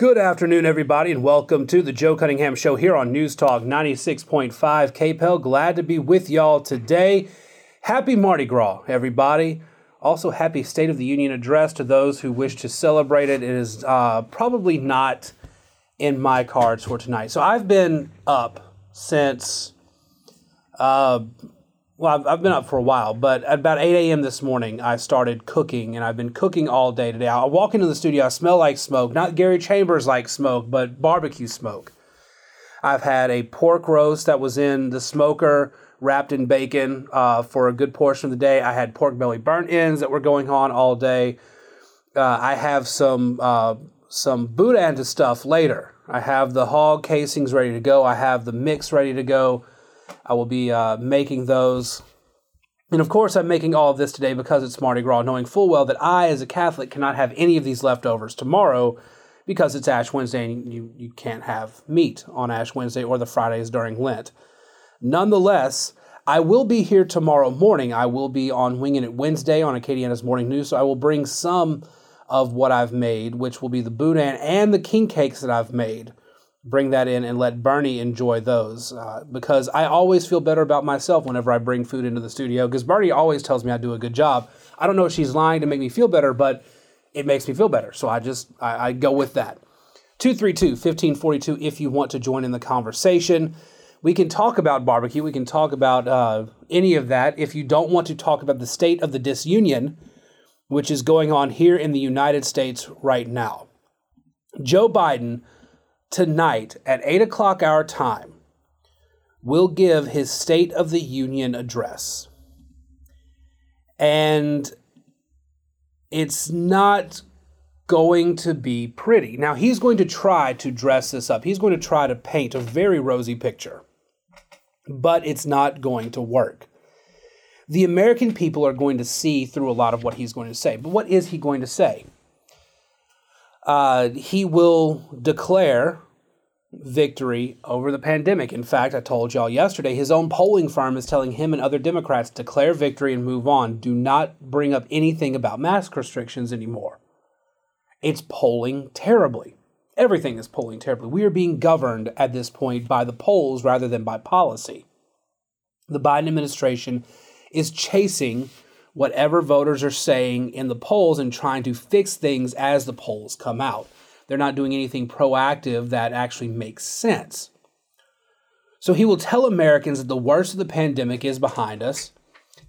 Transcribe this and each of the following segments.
Good afternoon, everybody, and welcome to the Joe Cunningham Show here on News Talk 96.5 KPEL. Glad to be with y'all today. Happy Mardi Gras, everybody. Also, happy State of the Union address to those who wish to celebrate it. It is uh, probably not in my cards for tonight. So I've been up since, uh, well, I've, I've been up for a while, but at about 8 a.m. this morning, I started cooking, and I've been cooking all day today. I walk into the studio, I smell like smoke, not Gary Chambers like smoke, but barbecue smoke. I've had a pork roast that was in the smoker wrapped in bacon uh, for a good portion of the day. I had pork belly burnt ends that were going on all day. Uh, I have some uh, some boudin to stuff later. I have the hog casings ready to go. I have the mix ready to go. I will be uh, making those. And of course, I'm making all of this today because it's Mardi Gras, knowing full well that I, as a Catholic, cannot have any of these leftovers tomorrow because it's Ash Wednesday and you, you can't have meat on Ash Wednesday or the Fridays during Lent. Nonetheless, I will be here tomorrow morning. I will be on Winging It Wednesday on Acadiana's Morning News, so I will bring some of what I've made, which will be the boudin and the king cakes that I've made. Bring that in and let Bernie enjoy those uh, because I always feel better about myself whenever I bring food into the studio because Bernie always tells me I do a good job. I don't know if she's lying to make me feel better, but it makes me feel better. So I just, I, I go with that. 232 1542 if you want to join in the conversation. We can talk about barbecue. We can talk about uh, any of that. If you don't want to talk about the state of the disunion, which is going on here in the United States right now. Joe Biden, tonight at 8 o'clock our time, will give his State of the Union address. And it's not going to be pretty. Now, he's going to try to dress this up, he's going to try to paint a very rosy picture, but it's not going to work the American people are going to see through a lot of what he's going to say. But what is he going to say? Uh, he will declare victory over the pandemic. In fact, I told y'all yesterday, his own polling firm is telling him and other Democrats declare victory and move on. Do not bring up anything about mask restrictions anymore. It's polling terribly. Everything is polling terribly. We are being governed at this point by the polls rather than by policy. The Biden administration is chasing whatever voters are saying in the polls and trying to fix things as the polls come out. They're not doing anything proactive that actually makes sense. So he will tell Americans that the worst of the pandemic is behind us,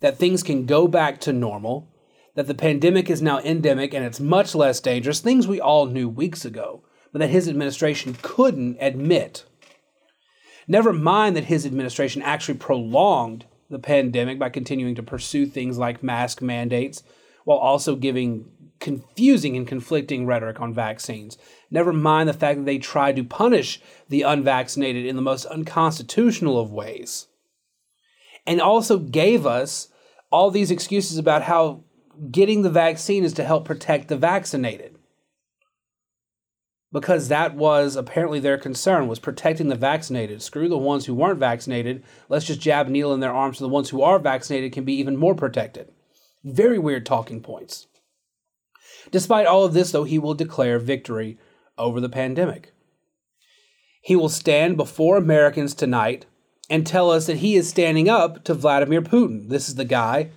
that things can go back to normal, that the pandemic is now endemic and it's much less dangerous, things we all knew weeks ago, but that his administration couldn't admit. Never mind that his administration actually prolonged the pandemic by continuing to pursue things like mask mandates while also giving confusing and conflicting rhetoric on vaccines. Never mind the fact that they tried to punish the unvaccinated in the most unconstitutional of ways. And also gave us all these excuses about how getting the vaccine is to help protect the vaccinated because that was apparently their concern was protecting the vaccinated. Screw the ones who weren't vaccinated. Let's just jab needle in their arms so the ones who are vaccinated can be even more protected. Very weird talking points. Despite all of this, though, he will declare victory over the pandemic. He will stand before Americans tonight and tell us that he is standing up to Vladimir Putin. This is the guy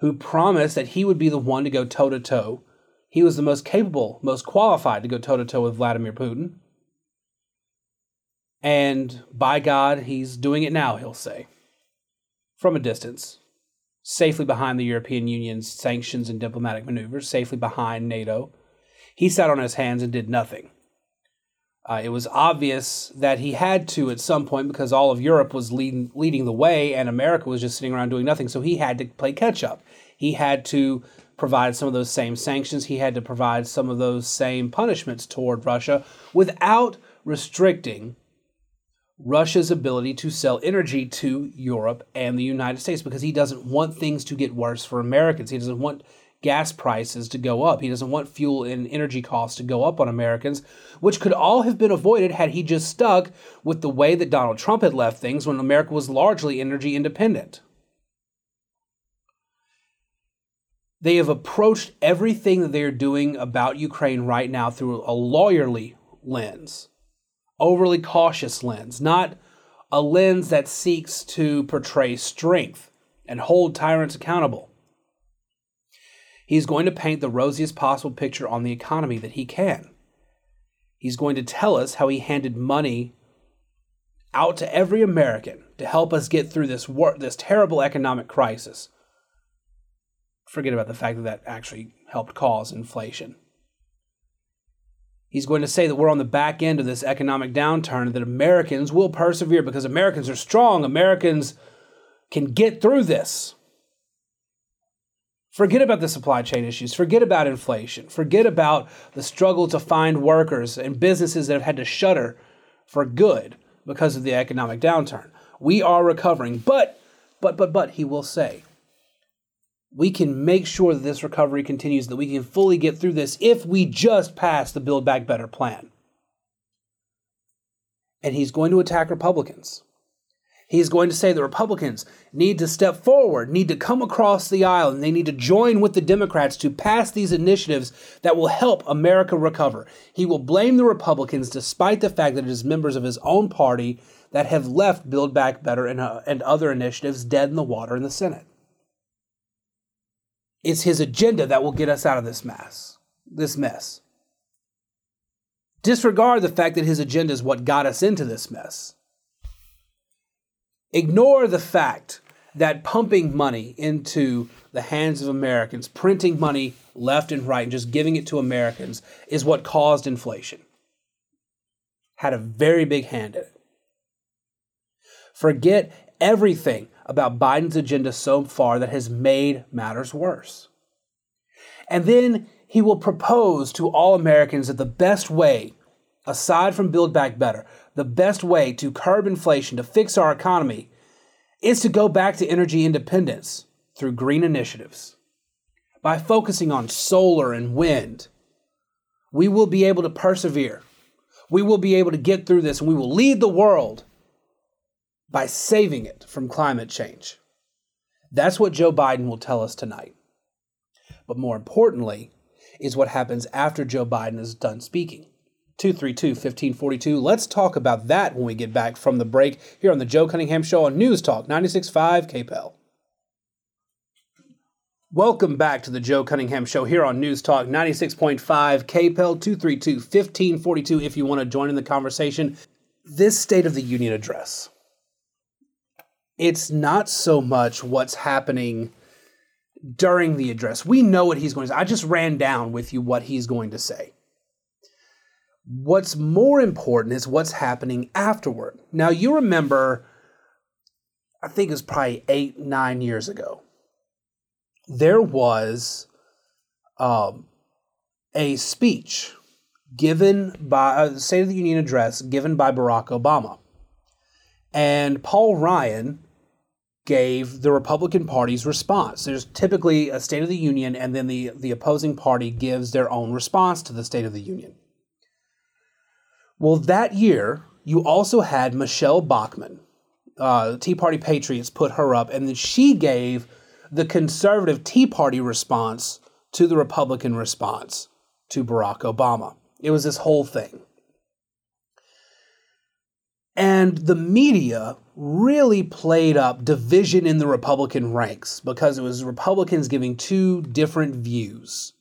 who promised that he would be the one to go toe to toe he was the most capable, most qualified to go toe to toe with Vladimir Putin. And by God, he's doing it now, he'll say, from a distance, safely behind the European Union's sanctions and diplomatic maneuvers, safely behind NATO. He sat on his hands and did nothing. Uh, it was obvious that he had to at some point because all of Europe was leading, leading the way and America was just sitting around doing nothing. So he had to play catch up. He had to provide some of those same sanctions. He had to provide some of those same punishments toward Russia without restricting Russia's ability to sell energy to Europe and the United States because he doesn't want things to get worse for Americans. He doesn't want gas prices to go up. He doesn't want fuel and energy costs to go up on Americans, which could all have been avoided had he just stuck with the way that Donald Trump had left things when America was largely energy independent. They have approached everything that they are doing about Ukraine right now through a lawyerly lens, overly cautious lens, not a lens that seeks to portray strength and hold tyrants accountable. He's going to paint the rosiest possible picture on the economy that he can. He's going to tell us how he handed money out to every American to help us get through this war, this terrible economic crisis. Forget about the fact that that actually helped cause inflation. He's going to say that we're on the back end of this economic downturn that Americans will persevere because Americans are strong. Americans can get through this. Forget about the supply chain issues. Forget about inflation. Forget about the struggle to find workers and businesses that have had to shutter for good because of the economic downturn. We are recovering, but, but, but, but, he will say, we can make sure that this recovery continues, that we can fully get through this if we just pass the Build Back Better plan. And he's going to attack Republicans. He's going to say the Republicans need to step forward, need to come across the aisle, and they need to join with the Democrats to pass these initiatives that will help America recover. He will blame the Republicans despite the fact that it is members of his own party that have left Build Back Better and, uh, and other initiatives dead in the water in the Senate. It's his agenda that will get us out of this mess. This mess. Disregard the fact that his agenda is what got us into this mess. Ignore the fact that pumping money into the hands of Americans, printing money left and right, and just giving it to Americans is what caused inflation. Had a very big hand in it. Forget everything about Biden's agenda so far that has made matters worse. And then he will propose to all Americans that the best way, aside from Build Back Better, the best way to curb inflation, to fix our economy, is to go back to energy independence through green initiatives. By focusing on solar and wind, we will be able to persevere. We will be able to get through this and we will lead the world by saving it from climate change. That's what Joe Biden will tell us tonight. But more importantly, is what happens after Joe Biden is done speaking. 232 1542. Let's talk about that when we get back from the break here on the Joe Cunningham Show on News Talk 96.5 KPEL. Welcome back to the Joe Cunningham Show here on News Talk 96.5 KPEL 232 1542 if you want to join in the conversation. This State of the Union address it's not so much what's happening during the address. We know what he's going to say. I just ran down with you what he's going to say. What's more important is what's happening afterward. Now, you remember, I think it was probably eight, nine years ago, there was um, a speech given by a uh, State of the Union address given by Barack Obama. And Paul Ryan gave the Republican Party's response. There's typically a State of the Union, and then the, the opposing party gives their own response to the State of the Union. Well, that year, you also had Michele Bachmann. Uh, Tea Party Patriots put her up, and then she gave the conservative Tea Party response to the Republican response to Barack Obama. It was this whole thing. And the media really played up division in the Republican ranks because it was Republicans giving two different views,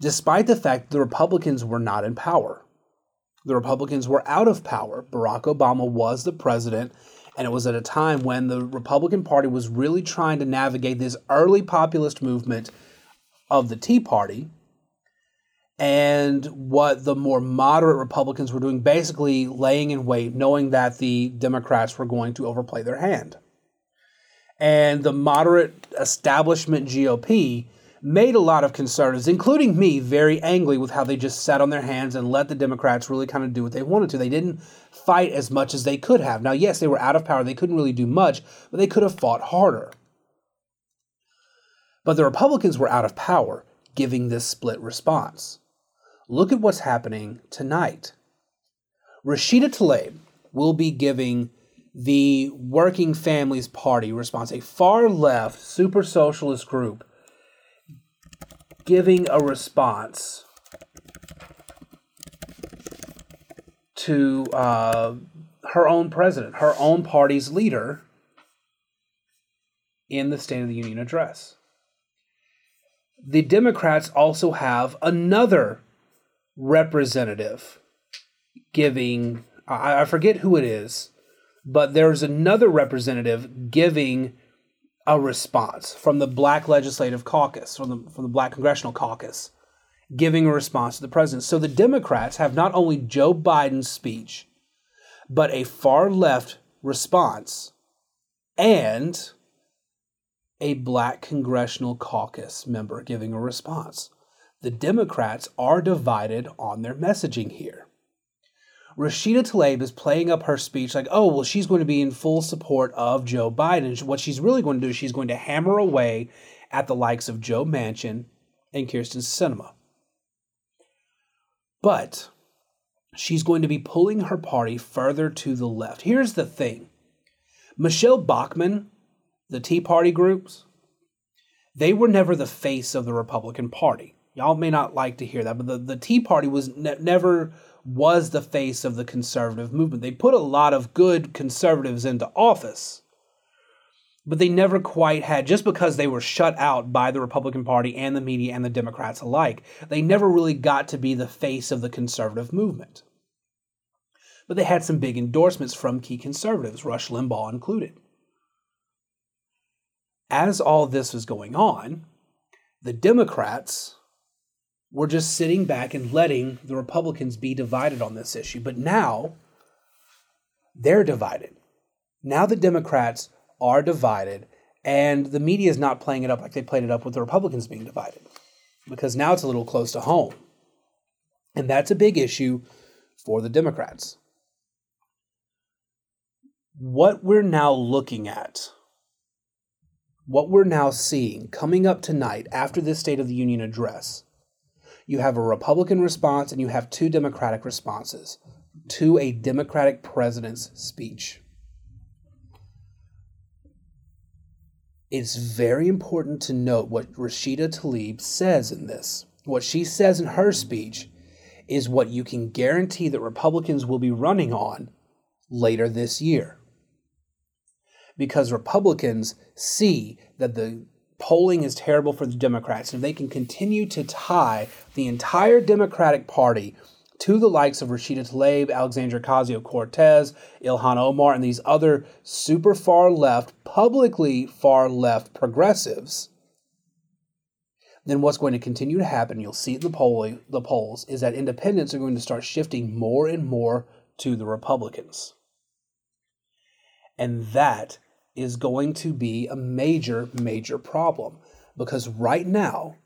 despite the fact the Republicans were not in power. The Republicans were out of power. Barack Obama was the president, and it was at a time when the Republican Party was really trying to navigate this early populist movement of the Tea Party and what the more moderate Republicans were doing, basically laying in wait, knowing that the Democrats were going to overplay their hand. And the moderate establishment GOP made a lot of conservatives, including me, very angry with how they just sat on their hands and let the Democrats really kind of do what they wanted to. They didn't fight as much as they could have. Now, yes, they were out of power, they couldn't really do much, but they could have fought harder. But the Republicans were out of power, giving this split response. Look at what's happening tonight. Rashida Tlaib will be giving the Working Families Party response, a far left super socialist group, giving a response to uh, her own president, her own party's leader in the State of the Union address. The Democrats also have another representative giving, I, I forget who it is, but there's another representative giving a response from the Black Legislative Caucus, from the, from the Black Congressional Caucus, giving a response to the president. So the Democrats have not only Joe Biden's speech, but a far left response and a Black Congressional Caucus member giving a response. The Democrats are divided on their messaging here. Rashida Tlaib is playing up her speech like, oh, well, she's going to be in full support of Joe Biden. What she's really going to do is she's going to hammer away at the likes of Joe Manchin and Kyrsten Sinema. But she's going to be pulling her party further to the left. Here's the thing Michele Bachmann, the Tea Party groups, they were never the face of the Republican Party. Y'all may not like to hear that, but the, the Tea Party was ne- never was the face of the conservative movement. They put a lot of good conservatives into office, but they never quite had, just because they were shut out by the Republican Party and the media and the Democrats alike, they never really got to be the face of the conservative movement. But they had some big endorsements from key conservatives, Rush Limbaugh included. As all this was going on, the Democrats we're just sitting back and letting the Republicans be divided on this issue. But now they're divided. Now the Democrats are divided, and the media is not playing it up like they played it up with the Republicans being divided, because now it's a little close to home. And that's a big issue for the Democrats. What we're now looking at, what we're now seeing coming up tonight after this State of the Union address, you have a Republican response and you have two Democratic responses to a Democratic president's speech. It's very important to note what Rashida Tlaib says in this. What she says in her speech is what you can guarantee that Republicans will be running on later this year. Because Republicans see that the polling is terrible for the Democrats. And if they can continue to tie the entire Democratic Party to the likes of Rashida Tlaib, Alexandria Ocasio Cortez, Ilhan Omar, and these other super far left, publicly far left progressives, then what's going to continue to happen, you'll see it in the, poll, the polls, is that independents are going to start shifting more and more to the Republicans. And that is going to be a major, major problem because right now,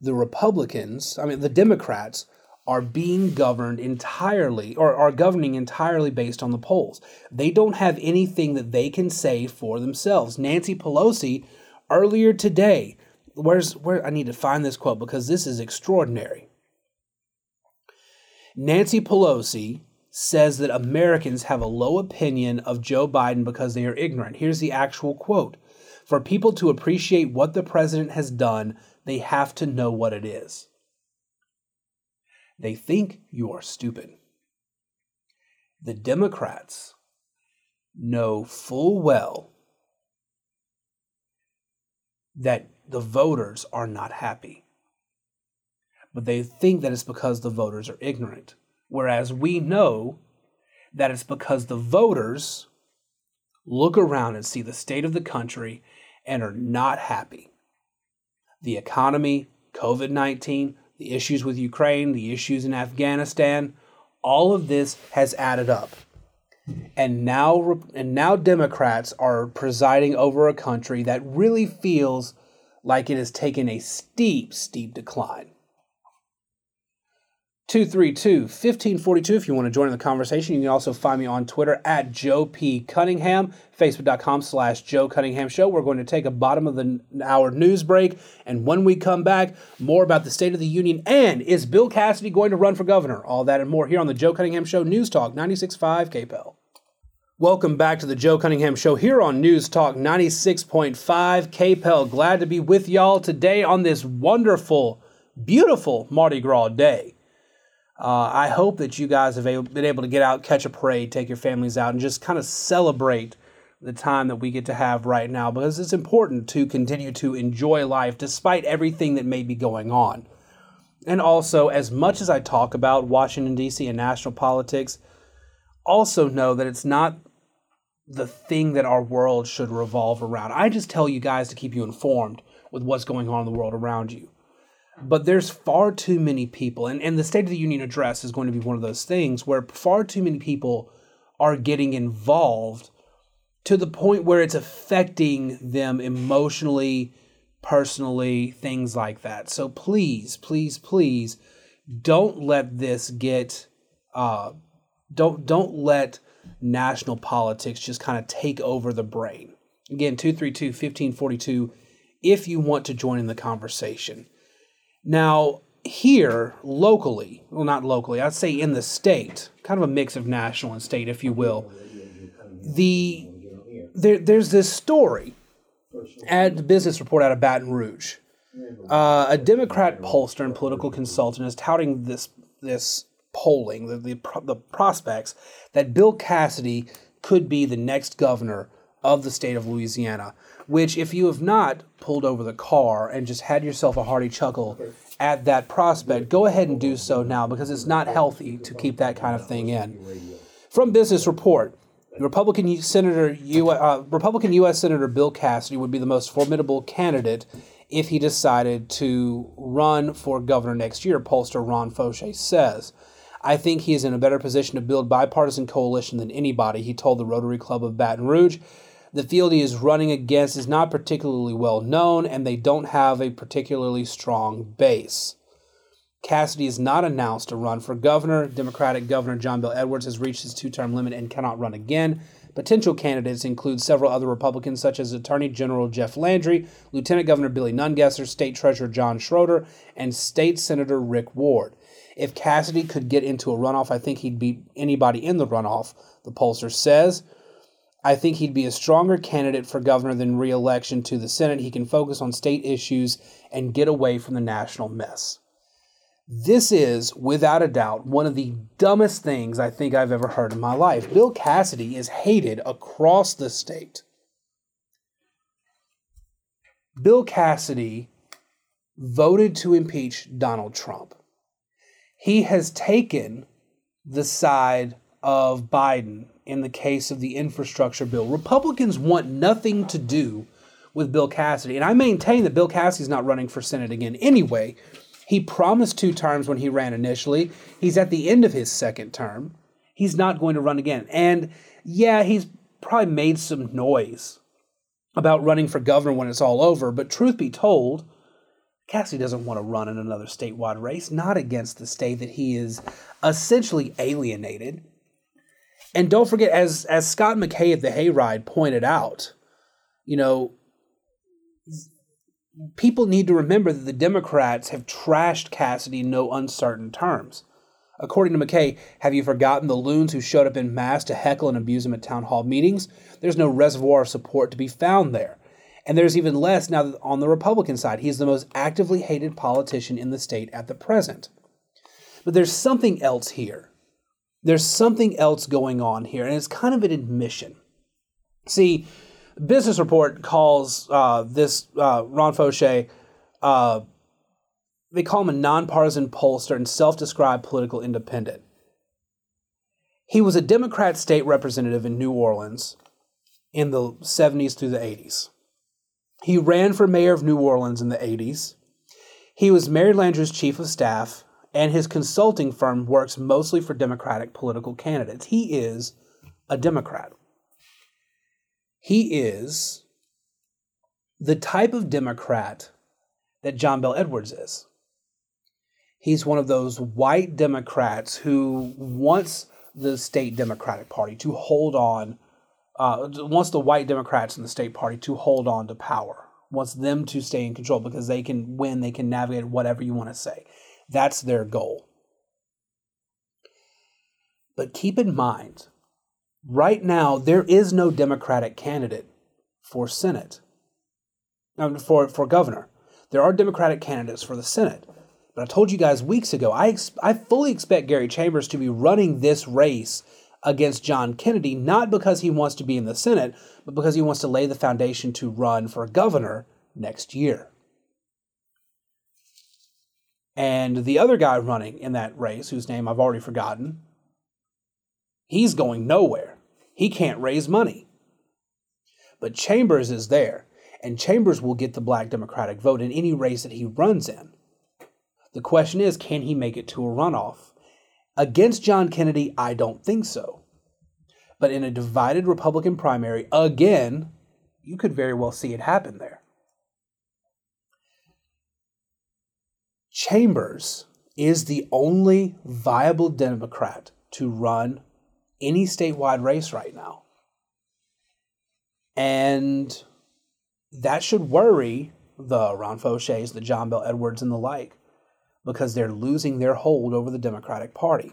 the Republicans, I mean, the Democrats, are being governed entirely or are governing entirely based on the polls. They don't have anything that they can say for themselves. Nancy Pelosi earlier today, where's where I need to find this quote because this is extraordinary. Nancy Pelosi says that Americans have a low opinion of Joe Biden because they are ignorant. Here's the actual quote For people to appreciate what the president has done, they have to know what it is. They think you are stupid. The Democrats know full well that the voters are not happy. But they think that it's because the voters are ignorant. Whereas we know that it's because the voters look around and see the state of the country and are not happy. The economy, COVID 19, the issues with Ukraine, the issues in Afghanistan, all of this has added up. And now, and now Democrats are presiding over a country that really feels like it has taken a steep, steep decline. 232 1542 if you want to join in the conversation. You can also find me on Twitter at Joe P. Cunningham, Facebook.com slash Joe Cunningham Show. We're going to take a bottom of the hour news break. And when we come back, more about the State of the Union and is Bill Cassidy going to run for governor? All that and more here on the Joe Cunningham Show News Talk 96.5 KPEL. Welcome back to the Joe Cunningham Show here on News Talk 96.5 KPEL. Glad to be with y'all today on this wonderful, beautiful Mardi Gras day. Uh, I hope that you guys have been able to get out, catch a parade, take your families out, and just kind of celebrate the time that we get to have right now because it's important to continue to enjoy life despite everything that may be going on. And also, as much as I talk about Washington, D.C. and national politics, also know that it's not the thing that our world should revolve around. I just tell you guys to keep you informed with what's going on in the world around you. But there's far too many people, and, and the State of the Union address is going to be one of those things where far too many people are getting involved to the point where it's affecting them emotionally, personally, things like that. So please, please, please don't let this get uh, don't don't let national politics just kind of take over the brain. Again, 232 1542 if you want to join in the conversation. Now, here locally, well, not locally, I'd say in the state, kind of a mix of national and state, if you will, the there, there's this story at the business report out of Baton Rouge. Uh, a Democrat pollster and political consultant is touting this this polling, the, the, the prospects that Bill Cassidy could be the next governor of the state of Louisiana. Which, if you have not pulled over the car and just had yourself a hearty chuckle at that prospect, go ahead and do so now because it's not healthy to keep that kind of thing in. From Business Report, Republican Senator U, uh, Republican U.S. Senator Bill Cassidy would be the most formidable candidate if he decided to run for governor next year. Pollster Ron Faucheux says. I think he is in a better position to build bipartisan coalition than anybody. He told the Rotary Club of Baton Rouge. The field he is running against is not particularly well known, and they don't have a particularly strong base. Cassidy has not announced a run for governor. Democratic Governor John Bel Edwards has reached his two term limit and cannot run again. Potential candidates include several other Republicans, such as Attorney General Jeff Landry, Lieutenant Governor Billy Nungesser, State Treasurer John Schroder, and State Senator Rick Ward. If Cassidy could get into a runoff, I think he'd beat anybody in the runoff, the pollster says. I think he'd be a stronger candidate for governor than reelection to the Senate. He can focus on state issues and get away from the national mess. This is, without a doubt, one of the dumbest things I think I've ever heard in my life. Bill Cassidy is hated across the state. Bill Cassidy voted to impeach Donald Trump. He has taken the side of Biden in the case of the infrastructure bill. Republicans want nothing to do with Bill Cassidy. And I maintain that Bill Cassidy's not running for Senate again anyway he promised two terms when he ran initially. He's at the end of his second term. He's not going to run again. And yeah, he's probably made some noise about running for governor when it's all over. But truth be told, Cassidy doesn't want to run in another statewide race, not against the state that he is essentially alienated. And don't forget, as as Scott McKay at the Hayride pointed out, you know, people need to remember that the Democrats have trashed Cassidy in no uncertain terms. According to McKay, have you forgotten the loons who showed up in mass to heckle and abuse him at town hall meetings? There's no reservoir of support to be found there. And there's even less now that on the Republican side. He's the most actively hated politician in the state at the present. But there's something else here. There's something else going on here, and it's kind of an admission. See, Business Report calls uh, this uh, Ron Faucheux, uh, they call him a nonpartisan pollster and self described political independent. He was a Democrat state representative in New Orleans in the 70s through the 80s. He ran for mayor of New Orleans in the 80s. He was Mary Landrieu's chief of staff, and his consulting firm works mostly for Democratic political candidates. He is a Democrat. He is the type of Democrat that John Bel Edwards is. He's one of those white Democrats who wants the state Democratic Party to hold on, uh, wants the white Democrats in the state party to hold on to power, wants them to stay in control because they can win, they can navigate whatever you want to say. That's their goal. But keep in mind, right now there is no Democratic candidate for Senate, um, for, for governor. There are Democratic candidates for the Senate, But I told you guys weeks ago, I, ex- I fully expect Gary Chambers to be running this race against John Kennedy, not because he wants to be in the Senate, but because he wants to lay the foundation to run for governor next year. And the other guy running in that race, whose name I've already forgotten, he's going nowhere. He can't raise money. But Chambers is there, and Chambers will get the black Democratic vote in any race that he runs in. The question is can he make it to a runoff? Against John Kennedy, I don't think so. But in a divided Republican primary, again, you could very well see it happen there. Chambers is the only viable Democrat to run any statewide race right now. And that should worry the Ron Faucheuxs, the John Bel Edwards, and the like, because they're losing their hold over the Democratic Party.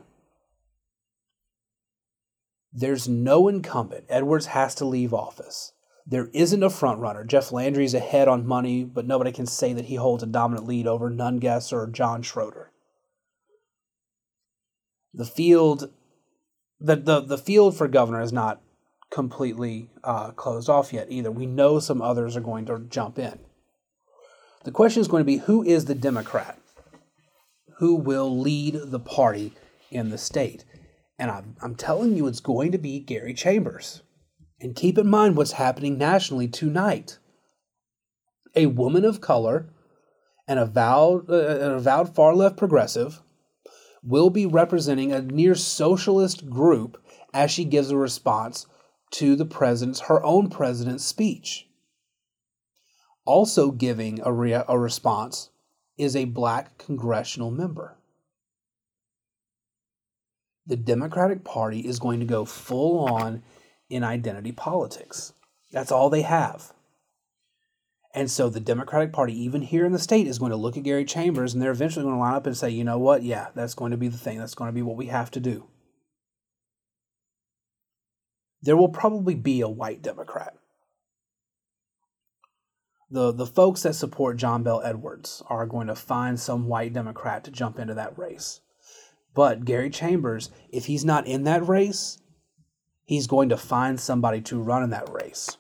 There's no incumbent. Edwards has to leave office. There isn't a frontrunner. Jeff Landry's ahead on money, but nobody can say that he holds a dominant lead over Nungesser or John Schroder. The field, the, the, the field for governor is not completely uh, closed off yet either. We know some others are going to jump in. The question is going to be who is the Democrat who will lead the party in the state? And I'm, I'm telling you, it's going to be Gary Chambers. And keep in mind what's happening nationally tonight. A woman of color, an avowed, uh, an avowed far left progressive, will be representing a near socialist group as she gives a response to the president's her own president's speech. Also giving a, rea- a response is a black congressional member. The Democratic Party is going to go full on in identity politics. That's all they have. And so the Democratic Party, even here in the state, is going to look at Gary Chambers and they're eventually going to line up and say, you know what? Yeah, that's going to be the thing. That's going to be what we have to do. There will probably be a white Democrat. The, the folks that support John Bel Edwards are going to find some white Democrat to jump into that race. But Gary Chambers, if he's not in that race, he's going to find somebody to run in that race.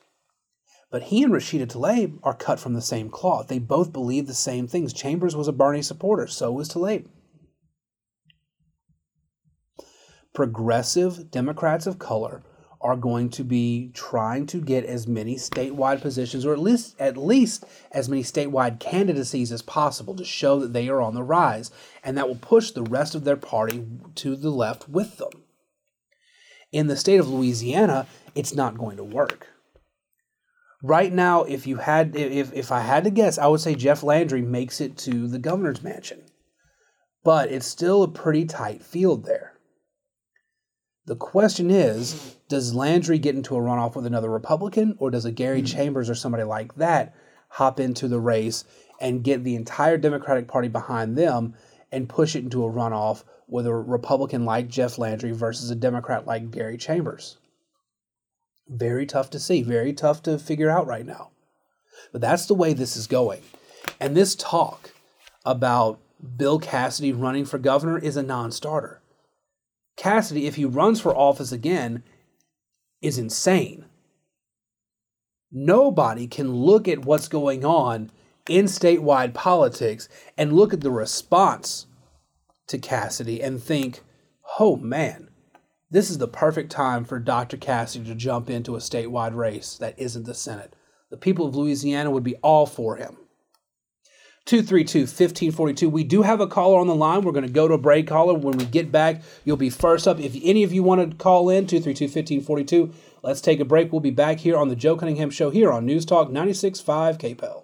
But he and Rashida Tlaib are cut from the same cloth. They both believe the same things. Chambers was a Bernie supporter, so was Tlaib. Progressive Democrats of color are going to be trying to get as many statewide positions or at least at least as many statewide candidacies as possible to show that they are on the rise and that will push the rest of their party to the left with them. In the state of Louisiana, it's not going to work. Right now, if you had if if I had to guess, I would say Jeff Landry makes it to the governor's mansion. But it's still a pretty tight field there. The question is, does Landry get into a runoff with another Republican or does a Gary hmm. Chambers or somebody like that hop into the race and get the entire Democratic Party behind them and push it into a runoff with a Republican like Jeff Landry versus a Democrat like Gary Chambers. Very tough to see, very tough to figure out right now. But that's the way this is going. And this talk about Bill Cassidy running for governor is a non starter. Cassidy, if he runs for office again, is insane. Nobody can look at what's going on in statewide politics and look at the response to Cassidy and think, oh man, this is the perfect time for Dr. Cassidy to jump into a statewide race that isn't the Senate. The people of Louisiana would be all for him. 232 1542. We do have a caller on the line. We're going to go to a break caller. When we get back, you'll be first up. If any of you want to call in, 232 1542, let's take a break. We'll be back here on the Joe Cunningham Show here on News Talk 96.5 KPEL.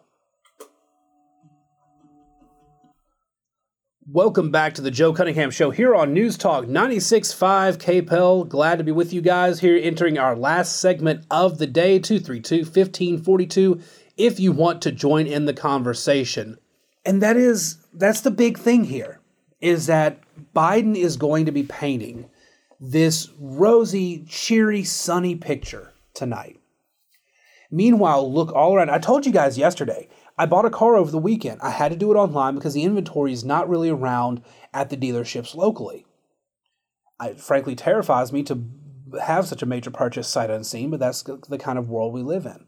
Welcome back to the Joe Cunningham Show here on News Talk 96.5 KPEL. Glad to be with you guys here entering our last segment of the day, 232 1542, if you want to join in the conversation. And that is, that's the big thing here, is that Biden is going to be painting this rosy, cheery, sunny picture tonight. Meanwhile, look all around. I told you guys yesterday, I bought a car over the weekend. I had to do it online because the inventory is not really around at the dealerships locally. It frankly terrifies me to have such a major purchase sight unseen, but that's the kind of world we live in.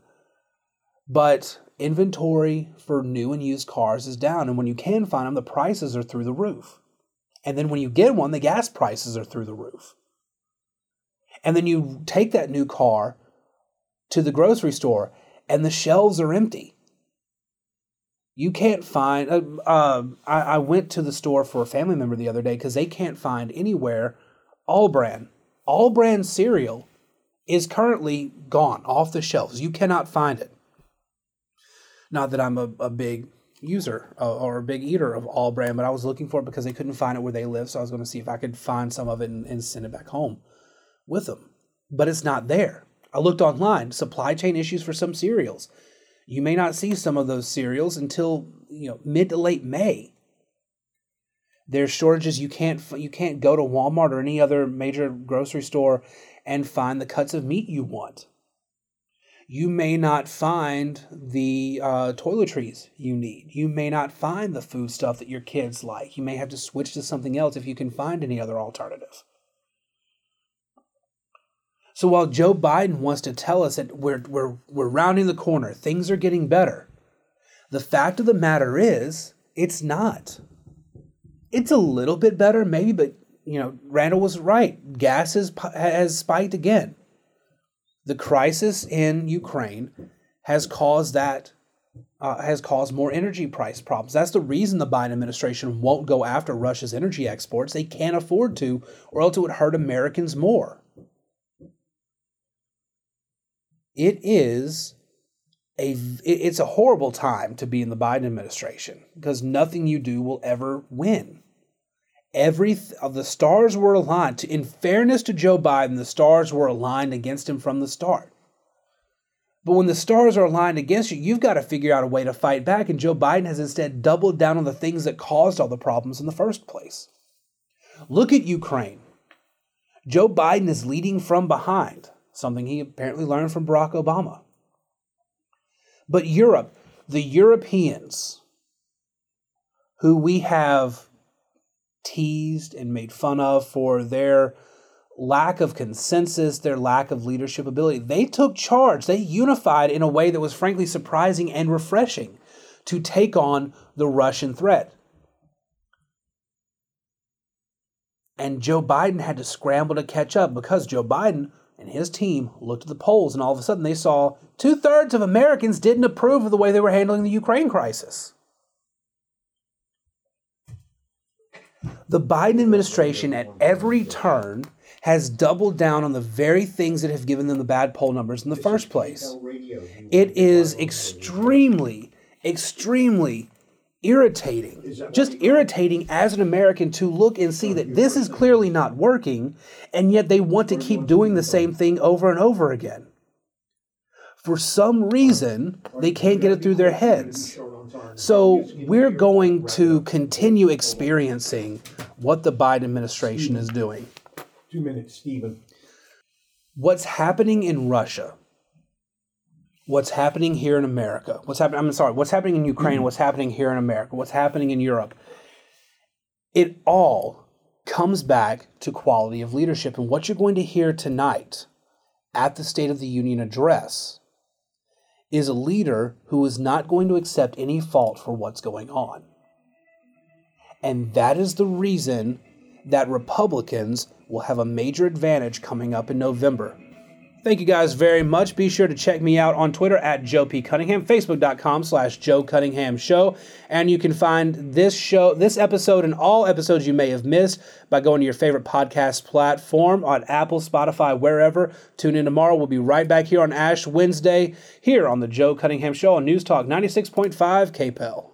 But inventory for new and used cars is down, and when you can find them, the prices are through the roof. And then when you get one, the gas prices are through the roof. And then you take that new car to the grocery store, and the shelves are empty. You can't find. Uh, uh, I, I went to the store for a family member the other day because they can't find anywhere All-Bran. All brand cereal is currently gone off the shelves. You cannot find it. Not that I'm a, a big user uh, or a big eater of All-Bran, but I was looking for it because they couldn't find it where they live. So I was going to see if I could find some of it and, and send it back home with them. But it's not there. I looked online, supply chain issues for some cereals. You may not see some of those cereals until you know mid to late May. There's shortages. You can't you can't go to Walmart or any other major grocery store and find the cuts of meat you want you may not find the uh, toiletries you need. You may not find the food stuff that your kids like. You may have to switch to something else if you can find any other alternative. So while Joe Biden wants to tell us that we're, we're, we're rounding the corner, things are getting better, the fact of the matter is, it's not. It's a little bit better, maybe, but you know, Randall was right. Gas has, has spiked again. The crisis in Ukraine has caused that uh, has caused more energy price problems. That's the reason the Biden administration won't go after Russia's energy exports. They can't afford to, or else it would hurt Americans more. It is a it's a horrible time to be in the Biden administration because nothing you do will ever win every uh, the stars were aligned. In fairness to Joe Biden, the stars were aligned against him from the start. But when the stars are aligned against you, you've got to figure out a way to fight back. And Joe Biden has instead doubled down on the things that caused all the problems in the first place. Look at Ukraine. Joe Biden is leading from behind, something he apparently learned from Barack Obama. But Europe, the Europeans, who we have teased and made fun of for their lack of consensus, their lack of leadership ability. They took charge. They unified in a way that was frankly surprising and refreshing to take on the Russian threat. And Joe Biden had to scramble to catch up because Joe Biden and his team looked at the polls and all of a sudden they saw two thirds of Americans didn't approve of the way they were handling the Ukraine crisis. The Biden administration at every turn has doubled down on the very things that have given them the bad poll numbers in the first place. It is extremely, extremely irritating, just irritating as an American to look and see that this is clearly not working, and yet they want to keep doing the same thing over and over again. For some reason, they can't get it through their heads. So we're going to continue experiencing what the Biden administration is doing. Two minutes, Stephen. What's happening in Russia? What's happening here in America? What's happening? I'm sorry. What's happening in Ukraine? Mm-hmm. What's happening here in America? What's happening in Europe? It all comes back to quality of leadership. And what you're going to hear tonight at the State of the Union address is a leader who is not going to accept any fault for what's going on. And that is the reason that Republicans will have a major advantage coming up in November. Thank you guys very much. Be sure to check me out on Twitter at Joe P. Cunningham, Facebook.com slash Joe Cunningham Show. And you can find this show, this episode, and all episodes you may have missed by going to your favorite podcast platform on Apple, Spotify, wherever. Tune in tomorrow. We'll be right back here on Ash Wednesday, here on the Joe Cunningham Show on News Talk 96.5 KPEL.